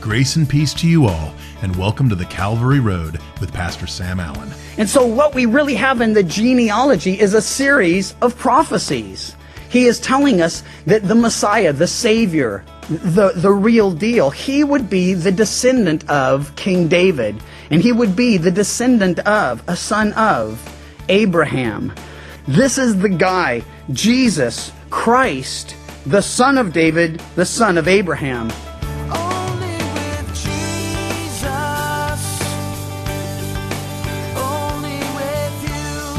Grace and peace to you all, and welcome to the Calvary Road with Pastor Sam Allen. And so, what we really have in the genealogy is a series of prophecies. He is telling us that the Messiah, the Savior, the, the real deal, he would be the descendant of King David, and he would be the descendant of, a son of, Abraham. This is the guy, Jesus Christ, the son of David, the son of Abraham.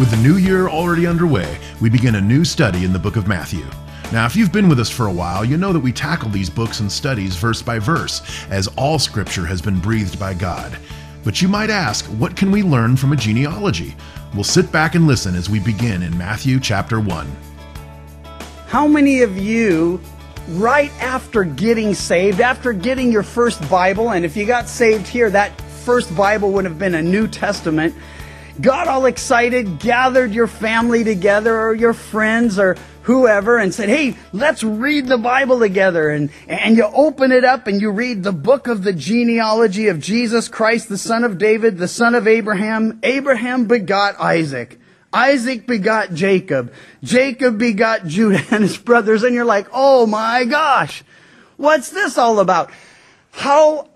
With the new year already underway, we begin a new study in the book of Matthew. Now, if you've been with us for a while, you know that we tackle these books and studies verse by verse, as all scripture has been breathed by God. But you might ask, what can we learn from a genealogy? We'll sit back and listen as we begin in Matthew chapter 1. How many of you, right after getting saved, after getting your first Bible, and if you got saved here, that first Bible would have been a New Testament, got all excited, gathered your family together or your friends or whoever and said, Hey, let's read the Bible together. And, and you open it up and you read the book of the genealogy of Jesus Christ, the son of David, the son of Abraham. Abraham begot Isaac. Isaac begot Jacob. Jacob begot Judah and his brothers. And you're like, oh my gosh, what's this all about? How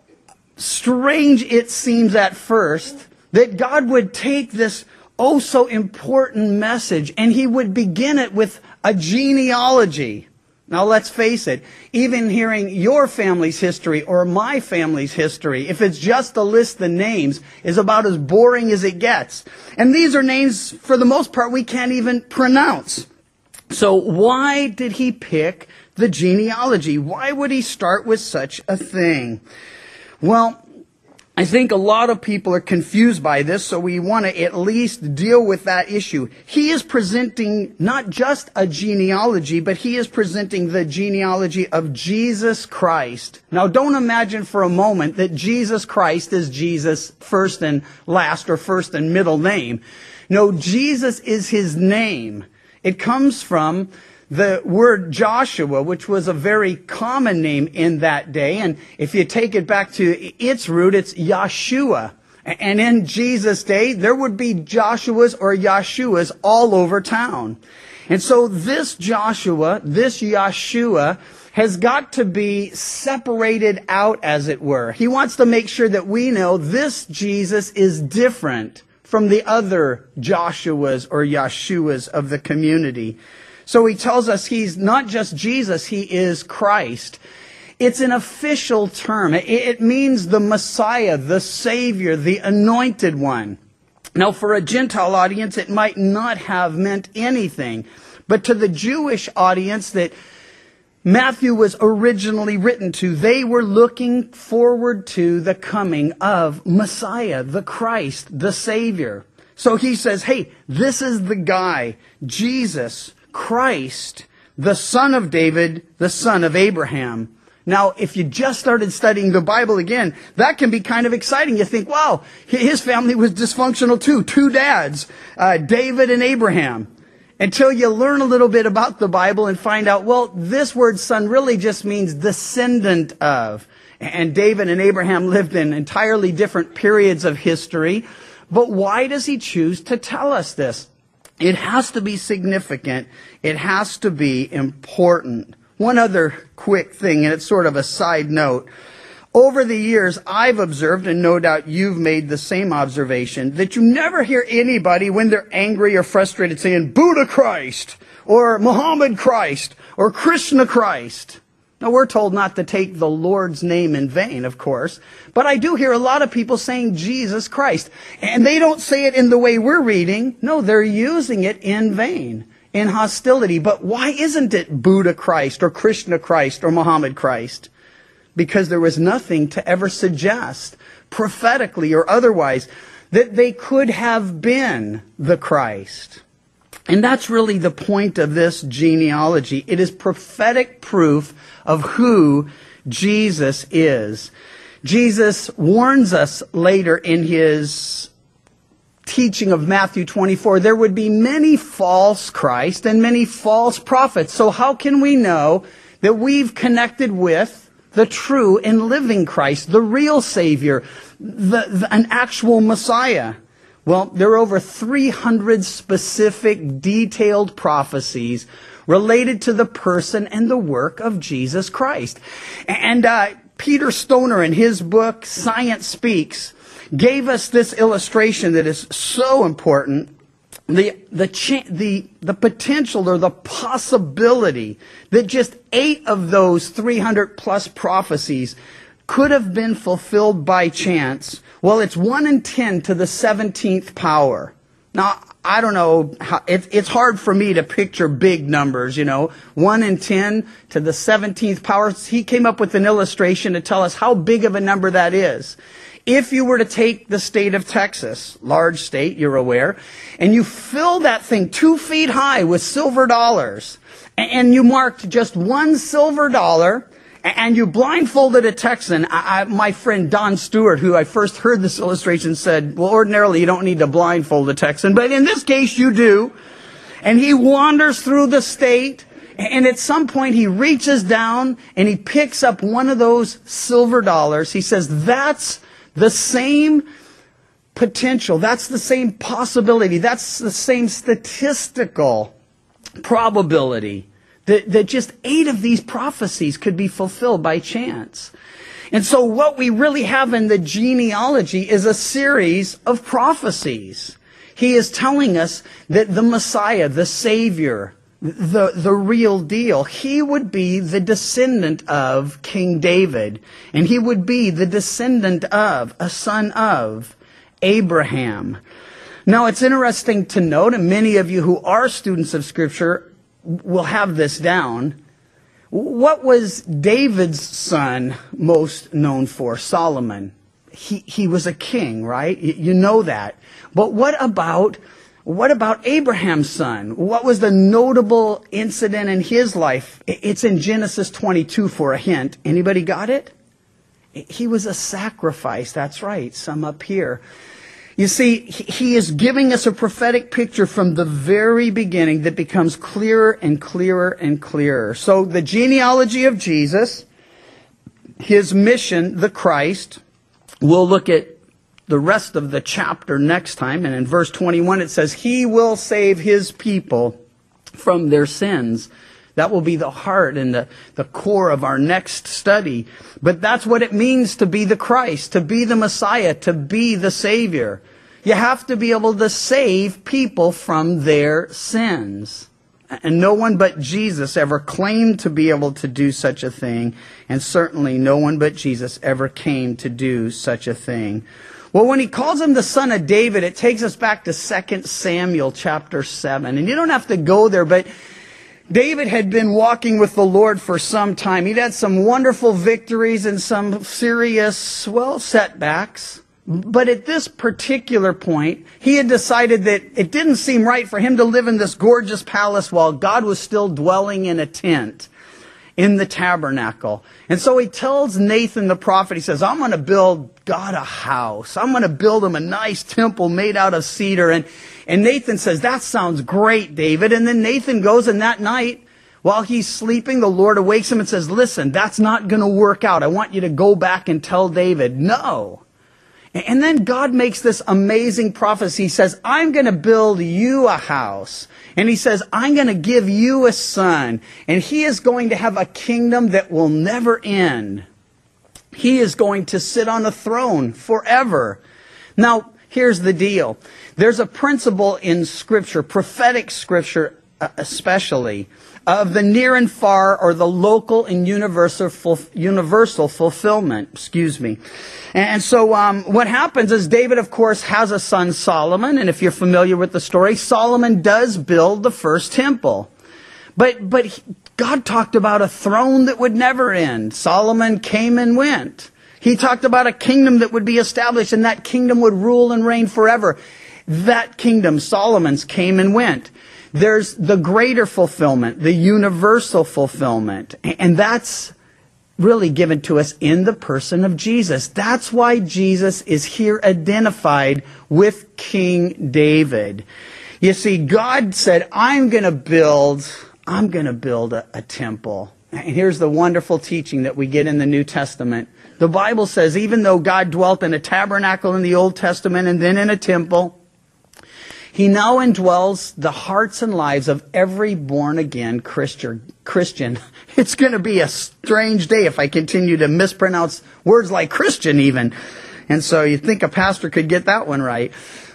strange it seems at first that God would take this oh so important message and he would begin it with a genealogy. Now let's face it, even hearing your family's history or my family's history, if it's just a list of names, is about as boring as it gets. And these are names, for the most part, we can't even pronounce. So why did he pick the genealogy? Why would he start with such a thing? Well, I think a lot of people are confused by this, so we want to at least deal with that issue. He is presenting not just a genealogy, but he is presenting the genealogy of Jesus Christ. Now don't imagine for a moment that Jesus Christ is Jesus' first and last or first and middle name. No, Jesus is his name. It comes from the word Joshua, which was a very common name in that day. And if you take it back to its root, it's Yeshua. And in Jesus' day, there would be Joshua's or Yeshua's all over town. And so this Joshua, this Yeshua, has got to be separated out, as it were. He wants to make sure that we know this Jesus is different from the other Joshua's or Yeshua's of the community. So he tells us he's not just Jesus, he is Christ. It's an official term. It means the Messiah, the Savior, the anointed one. Now, for a Gentile audience, it might not have meant anything. But to the Jewish audience that Matthew was originally written to, they were looking forward to the coming of Messiah, the Christ, the Savior. So he says, hey, this is the guy, Jesus, Christ, the son of David, the son of Abraham. Now, if you just started studying the Bible again, that can be kind of exciting. You think, wow, his family was dysfunctional too. Two dads, uh, David and Abraham. Until you learn a little bit about the Bible and find out, well, this word son really just means descendant of. And David and Abraham lived in entirely different periods of history. But why does he choose to tell us this? It has to be significant. It has to be important. One other quick thing, and it's sort of a side note. Over the years, I've observed, and no doubt you've made the same observation, that you never hear anybody when they're angry or frustrated saying, Buddha Christ, or Muhammad Christ, or Krishna Christ. Now, we're told not to take the Lord's name in vain, of course, but I do hear a lot of people saying Jesus Christ. And they don't say it in the way we're reading. No, they're using it in vain, in hostility. But why isn't it Buddha Christ, or Krishna Christ, or Muhammad Christ? Because there was nothing to ever suggest, prophetically or otherwise, that they could have been the Christ. And that's really the point of this genealogy. It is prophetic proof of who Jesus is. Jesus warns us later in his teaching of Matthew 24, there would be many false Christ and many false prophets. So how can we know that we've connected with the true and living Christ, the real Savior, the, the- an actual Messiah. Well, there are over 300 specific, detailed prophecies related to the person and the work of Jesus Christ. And uh, Peter Stoner, in his book Science Speaks, gave us this illustration that is so important the the cha- the the potential or the possibility that just eight of those 300 plus prophecies could have been fulfilled by chance. Well, it's one in ten to the 17th power. Now, I don't know how, it, it's hard for me to picture big numbers, you know, one in 10 to the 17th power. He came up with an illustration to tell us how big of a number that is. If you were to take the state of Texas, large state, you're aware, and you fill that thing two feet high with silver dollars, and you marked just one silver dollar, and you blindfolded a Texan, I, I, my friend Don Stewart, who I first heard this illustration, said, well, ordinarily you don't need to blindfold a Texan, but in this case you do. And he wanders through the state, and at some point he reaches down and he picks up one of those silver dollars. He says, that's the same potential. That's the same possibility. That's the same statistical probability that, that just eight of these prophecies could be fulfilled by chance. And so what we really have in the genealogy is a series of prophecies. He is telling us that the Messiah, the Savior, the, the real deal, he would be the descendant of King David. And he would be the descendant of, a son of, Abraham. Now, it's interesting to note, and many of you who are students of Scripture will have this down. What was David's son most known for? Solomon. He, he was a king, right? You know that. But what about, what about Abraham's son? What was the notable incident in his life? It's in Genesis 22 for a hint. Anybody got it? He was a sacrifice. That's right. Some up here. You see, he is giving us a prophetic picture from the very beginning that becomes clearer and clearer and clearer. So the genealogy of Jesus, his mission, the Christ, we'll look at the rest of the chapter next time. And in verse 21, it says, He will save His people from their sins. That will be the heart and the, the core of our next study. But that's what it means to be the Christ, to be the Messiah, to be the Savior. You have to be able to save people from their sins. And no one but Jesus ever claimed to be able to do such a thing, and certainly no one but Jesus ever came to do such a thing. Well, when he calls him the son of David, it takes us back to 2 Samuel chapter 7. And you don't have to go there, but David had been walking with the Lord for some time. He'd had some wonderful victories and some serious, well, setbacks. But at this particular point, he had decided that it didn't seem right for him to live in this gorgeous palace while God was still dwelling in a tent in the tabernacle. And so he tells Nathan the prophet, he says, I'm going to build God a house. I'm going to build him a nice temple made out of cedar. And, and Nathan says, that sounds great, David. And then Nathan goes and that night, while he's sleeping, the Lord awakes him and says, listen, that's not going to work out. I want you to go back and tell David, no. And then God makes this amazing prophecy. He says, I'm going to build you a house. And he says, I'm going to give you a son. And he is going to have a kingdom that will never end. He is going to sit on a throne forever. Now, here's the deal. There's a principle in scripture, prophetic scripture uh, especially, of the near and far or the local and universal, ful- universal fulfillment. Excuse me. And so um, what happens is David, of course, has a son Solomon, and if you're familiar with the story, Solomon does build the first temple. But but God talked about a throne that would never end. Solomon came and went. He talked about a kingdom that would be established, and that kingdom would rule and reign forever. That kingdom, Solomon's, came and went. There's the greater fulfillment, the universal fulfillment, and that's really given to us in the person of Jesus. That's why Jesus is here identified with King David. You see, God said, I'm going to build, I'm going to build a, a temple. And here's the wonderful teaching that we get in the New Testament. The Bible says even though God dwelt in a tabernacle in the Old Testament and then in a temple, he now indwells the hearts and lives of every born again Christian. It's going to be a strange day if I continue to mispronounce words like Christian even. And so you think a pastor could get that one right.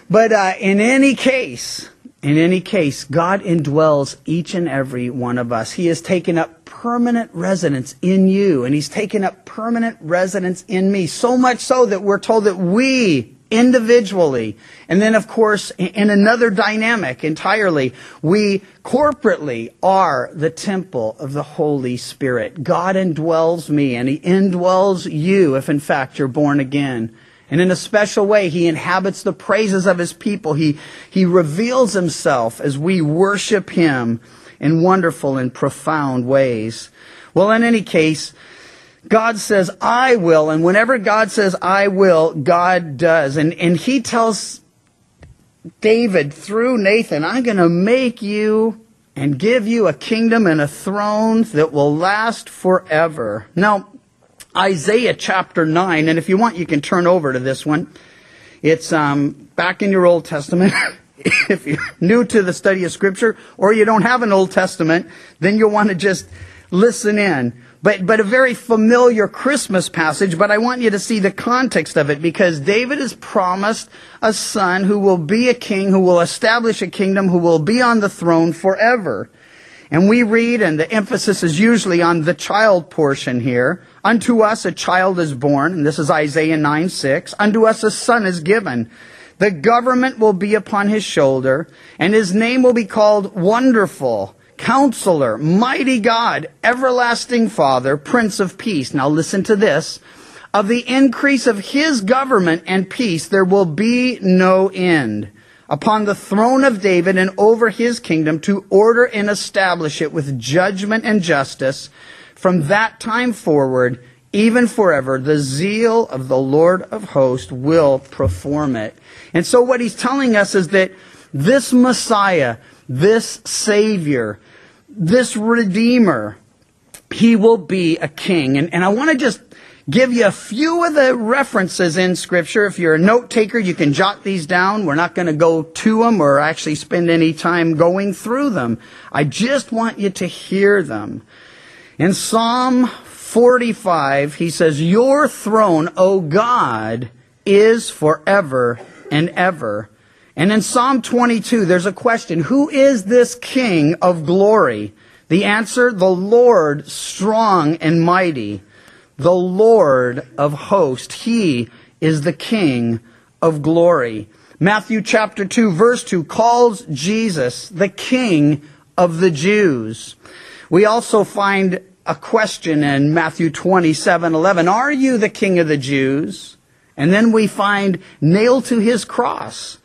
But uh, in any case, in any case, God indwells each and every one of us. He has taken up permanent residence in you, and He's taken up permanent residence in me. So much so that we're told that we individually, and then of course in another dynamic entirely, we corporately are the temple of the Holy Spirit. God indwells me, and He indwells you if in fact you're born again. And in a special way, he inhabits the praises of his people. He, he reveals himself as we worship him in wonderful and profound ways. Well, in any case, God says, I will. And whenever God says, I will, God does. And, and he tells David through Nathan, I'm going to make you and give you a kingdom and a throne that will last forever. Now, Isaiah chapter 9, and if you want, you can turn over to this one. It's um, back in your Old Testament. if you're new to the study of Scripture, or you don't have an Old Testament, then you'll want to just listen in. But, but a very familiar Christmas passage, but I want you to see the context of it because David is promised a son who will be a king, who will establish a kingdom, who will be on the throne forever. And we read, and the emphasis is usually on the child portion here. Unto us a child is born, and this is Isaiah 9 6. Unto us a son is given. The government will be upon his shoulder, and his name will be called Wonderful, Counselor, Mighty God, Everlasting Father, Prince of Peace. Now listen to this. Of the increase of his government and peace there will be no end upon the throne of David and over his kingdom to order and establish it with judgment and justice from that time forward, even forever. The zeal of the Lord of hosts will perform it. And so what he's telling us is that this Messiah, this Savior, this Redeemer, he will be a king. And, and I want to just give you a few of the references in Scripture. If you're a note taker, you can jot these down. We're not going to go to them or actually spend any time going through them. I just want you to hear them. In Psalm 45, he says, Your throne, O God, is forever and ever. And in Psalm 22, there's a question Who is this King of glory? The answer, the Lord, strong and mighty the Lord of hosts. He is the King of glory. Matthew chapter 2 verse 2 calls Jesus the King of the Jews. We also find a question in Matthew 27, 11. Are you the King of the Jews? And then we find nailed to his cross,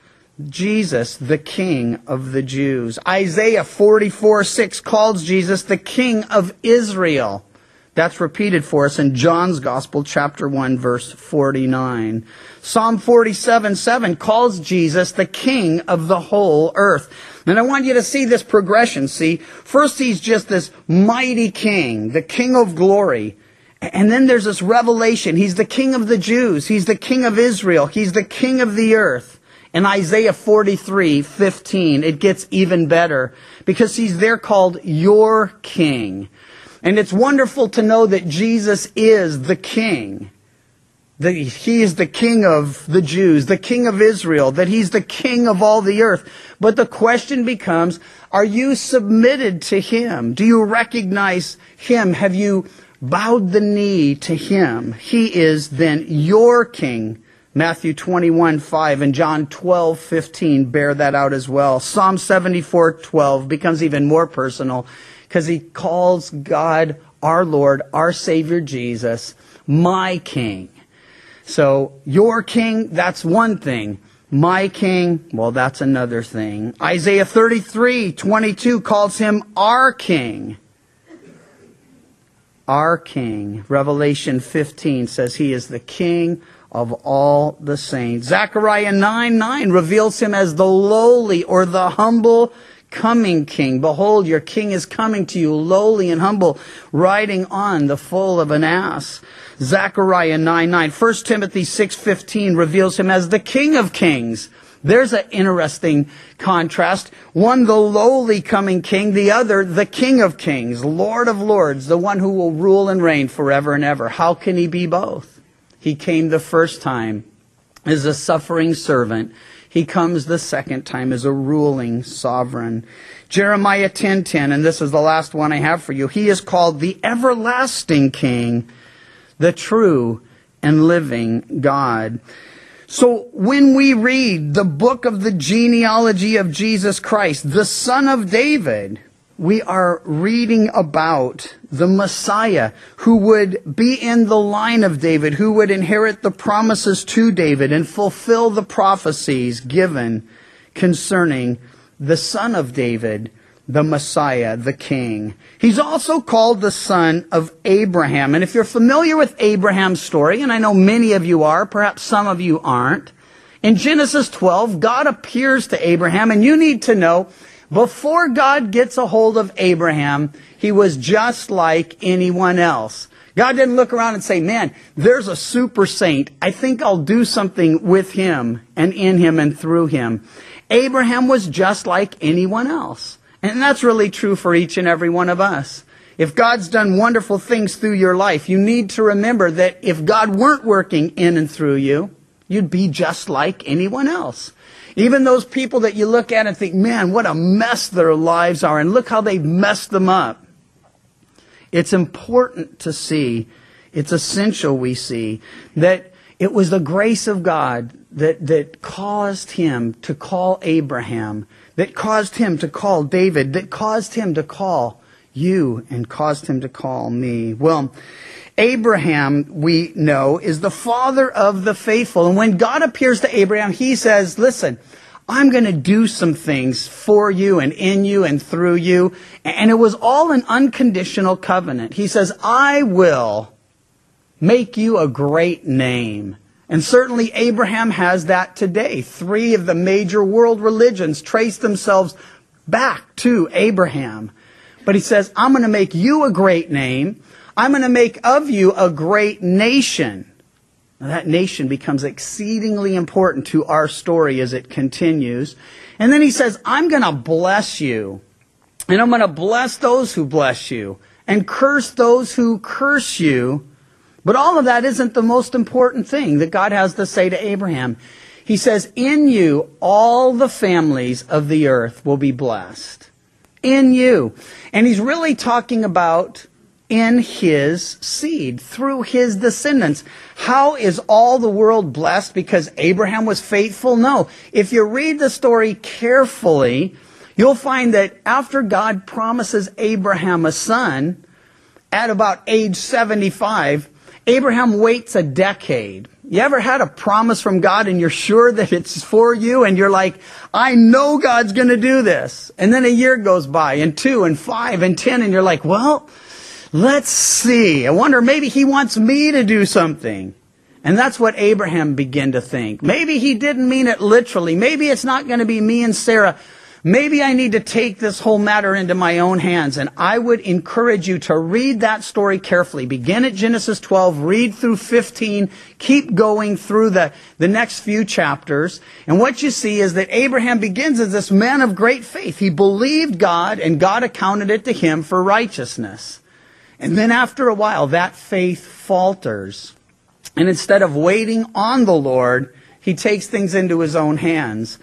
Jesus, the King of the Jews. Isaiah 44, 6 calls Jesus the King of Israel. That's repeated for us in John's Gospel, chapter 1, verse 49. Psalm 47, 7 calls Jesus the King of the whole earth. And I want you to see this progression. See, first he's just this mighty king, the King of glory. And then there's this revelation. He's the King of the Jews. He's the King of Israel. He's the King of the earth. In Isaiah 43, 15, it gets even better because he's there called your King. And it's wonderful to know that Jesus is the King. That he is the King of the Jews, the King of Israel, that he's the King of all the earth. But the question becomes, are you submitted to him? Do you recognize him? Have you bowed the knee to him? He is then your King. Matthew 21, 5 and John 12, 15 bear that out as well. Psalm 74, 12 becomes even more personal because he calls God our Lord, our Savior Jesus, my King. So, your King, that's one thing. My King, well, that's another thing. Isaiah 33, 22 calls him our King. Our King. Revelation 15 says he is the King of all the saints. Zechariah 9, 9 reveals him as the lowly or the humble coming king. Behold, your king is coming to you, lowly and humble, riding on the foal of an ass. Zechariah 9 9. 1 Timothy 6.15 reveals him as the king of kings. There's an interesting contrast. One, the lowly coming king, the other, the king of kings, lord of lords, the one who will rule and reign forever and ever. How can he be both? He came the first time as a suffering servant. He comes the second time as a ruling sovereign. Jeremiah 10:10 and this is the last one I have for you. He is called the everlasting king, the true and living God. So when we read the book of the genealogy of Jesus Christ, the son of David, we are reading about the Messiah who would be in the line of David, who would inherit the promises to David and fulfill the prophecies given concerning the son of David, the Messiah, the King. He's also called the son of Abraham. And if you're familiar with Abraham's story, and I know many of you are, perhaps some of you aren't, in Genesis 12, God appears to Abraham, and you need to know, before God gets a hold of Abraham, he was just like anyone else. God didn't look around and say, man, there's a super saint. I think I'll do something with him and in him and through him. Abraham was just like anyone else. And that's really true for each and every one of us. If God's done wonderful things through your life, you need to remember that if God weren't working in and through you, you'd be just like anyone else. Even those people that you look at and think, man, what a mess their lives are, and look how they've messed them up. It's important to see, it's essential we see, that it was the grace of God that, that caused him to call Abraham, that caused him to call David, that caused him to call you, and caused him to call me. Well, Abraham, we know, is the father of the faithful. And when God appears to Abraham, he says, listen, I'm going to do some things for you and in you and through you. And it was all an unconditional covenant. He says, I will make you a great name. And certainly Abraham has that today. Three of the major world religions trace themselves back to Abraham. But he says, I'm going to make you a great name. I'm going to make of you a great nation. Now, that nation becomes exceedingly important to our story as it continues. And then he says, I'm going to bless you. And I'm going to bless those who bless you and curse those who curse you. But all of that isn't the most important thing that God has to say to Abraham. He says, In you, all the families of the earth will be blessed. In you. And he's really talking about in his seed, through his descendants. How is all the world blessed because Abraham was faithful? No. If you read the story carefully, you'll find that after God promises Abraham a son, at about age 75, Abraham waits a decade. You ever had a promise from God and you're sure that it's for you and you're like, I know God's going to do this. And then a year goes by and two and five and ten and you're like, well, Let's see. I wonder maybe he wants me to do something. And that's what Abraham began to think. Maybe he didn't mean it literally. Maybe it's not going to be me and Sarah. Maybe I need to take this whole matter into my own hands. And I would encourage you to read that story carefully. Begin at Genesis 12, read through 15, keep going through the, the next few chapters. And what you see is that Abraham begins as this man of great faith. He believed God and God accounted it to him for righteousness. And then after a while, that faith falters. And instead of waiting on the Lord, he takes things into his own hands.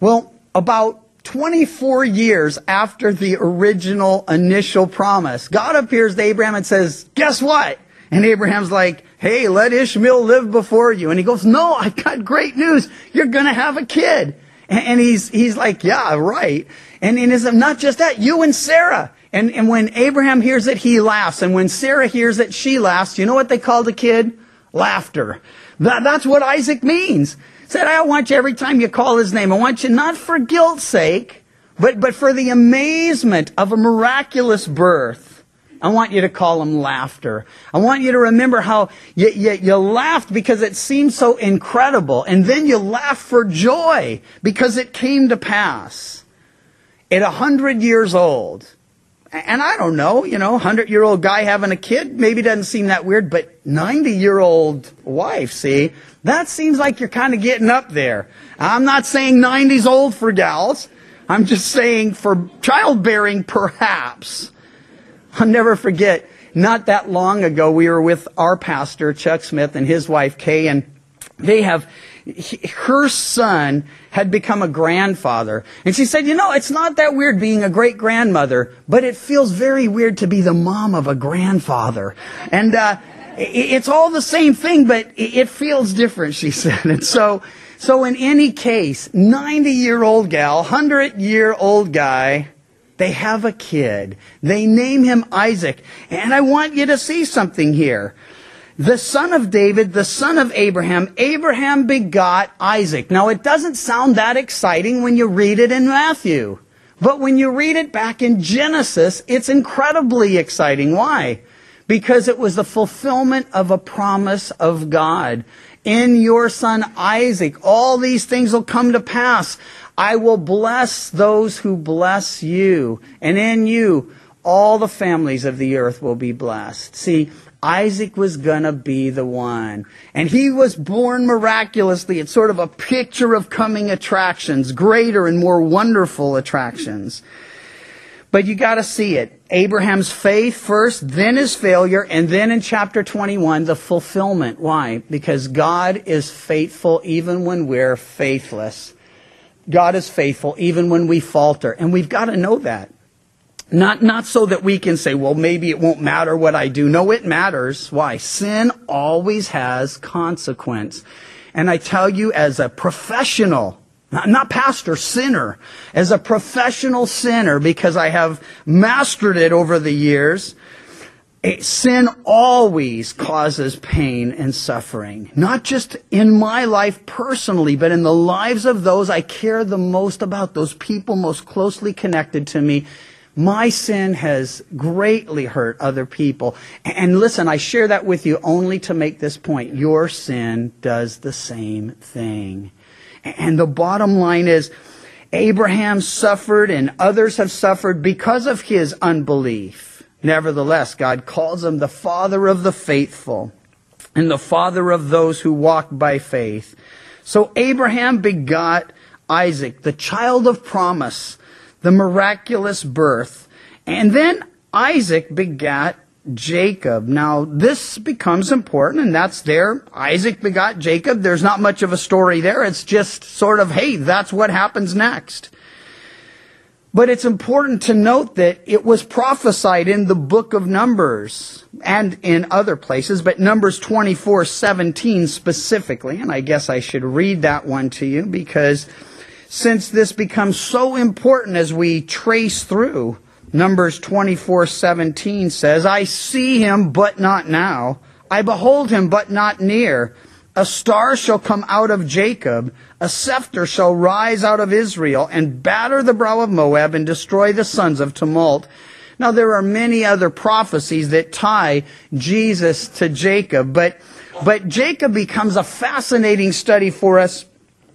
Well, about 24 years after the original initial promise, God appears to Abraham and says, Guess what? And Abraham's like, Hey, let Ishmael live before you. And he goes, No, I've got great news. You're going to have a kid. And he's, he's like, Yeah, right. And in his, not just that, you and Sarah. And, and when Abraham hears it, he laughs. And when Sarah hears it, she laughs. You know what they call the kid? Laughter. That, that's what Isaac means. Said, I want you every time you call his name. I want you not for guilt's sake, but, but for the amazement of a miraculous birth. I want you to call him laughter. I want you to remember how you, you, you laughed because it seemed so incredible. And then you laughed for joy because it came to pass. At a hundred years old, and I don't know, you know, hundred year old guy having a kid maybe doesn't seem that weird, but 90 year old wife, see, that seems like you're kind of getting up there. I'm not saying 90's old for gals. I'm just saying for childbearing, perhaps. I'll never forget, not that long ago, we were with our pastor, Chuck Smith, and his wife, Kay, and they have, her son had become a grandfather. And she said, you know, it's not that weird being a great grandmother, but it feels very weird to be the mom of a grandfather. And, uh, it's all the same thing, but it feels different, she said. And so, so in any case, 90 year old gal, 100 year old guy, they have a kid. They name him Isaac. And I want you to see something here. The son of David, the son of Abraham, Abraham begot Isaac. Now it doesn't sound that exciting when you read it in Matthew. But when you read it back in Genesis, it's incredibly exciting. Why? Because it was the fulfillment of a promise of God in your son Isaac, all these things will come to pass. I will bless those who bless you, and in you, all the families of the earth will be blessed. See, Isaac was gonna be the one. And he was born miraculously. It's sort of a picture of coming attractions, greater and more wonderful attractions. But you gotta see it. Abraham's faith first, then his failure, and then in chapter 21, the fulfillment. Why? Because God is faithful even when we're faithless. God is faithful even when we falter. And we've got to know that. Not, not so that we can say, well, maybe it won't matter what I do. No, it matters. Why? Sin always has consequence. And I tell you as a professional, not, not pastor, sinner. As a professional sinner, because I have mastered it over the years, sin always causes pain and suffering. Not just in my life personally, but in the lives of those I care the most about, those people most closely connected to me. My sin has greatly hurt other people. And listen, I share that with you only to make this point. Your sin does the same thing. And the bottom line is, Abraham suffered and others have suffered because of his unbelief. Nevertheless, God calls him the father of the faithful and the father of those who walk by faith. So Abraham begot Isaac, the child of promise, the miraculous birth. And then Isaac begat Jacob. Now, this becomes important, and that's there. Isaac begot Jacob. There's not much of a story there. It's just sort of, hey, that's what happens next. But it's important to note that it was prophesied in the book of Numbers and in other places, but Numbers 24, 17 specifically, and I guess I should read that one to you because since this becomes so important as we trace through, Numbers 24:17 says, "I see him but not now. I behold him but not near. A star shall come out of Jacob, a scepter shall rise out of Israel and batter the brow of Moab and destroy the sons of tumult." Now there are many other prophecies that tie Jesus to Jacob, but but Jacob becomes a fascinating study for us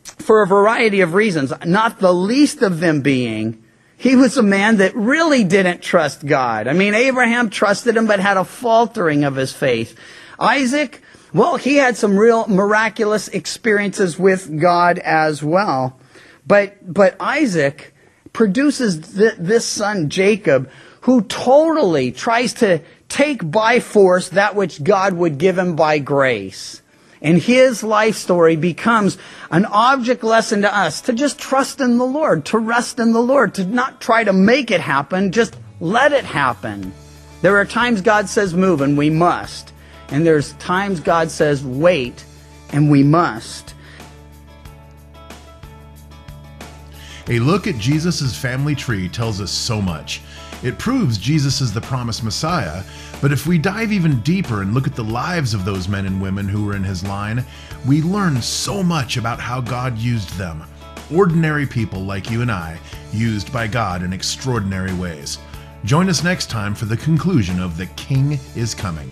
for a variety of reasons, not the least of them being he was a man that really didn't trust God. I mean, Abraham trusted him, but had a faltering of his faith. Isaac, well, he had some real miraculous experiences with God as well. But, but Isaac produces th- this son, Jacob, who totally tries to take by force that which God would give him by grace. And his life story becomes an object lesson to us to just trust in the Lord, to rest in the Lord, to not try to make it happen, just let it happen. There are times God says move and we must. And there's times God says wait and we must. A look at Jesus' family tree tells us so much. It proves Jesus is the promised Messiah, but if we dive even deeper and look at the lives of those men and women who were in his line, we learn so much about how God used them. Ordinary people like you and I, used by God in extraordinary ways. Join us next time for the conclusion of The King is Coming.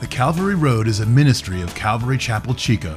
The Calvary Road is a ministry of Calvary Chapel Chico,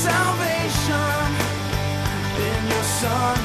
salvation in your son.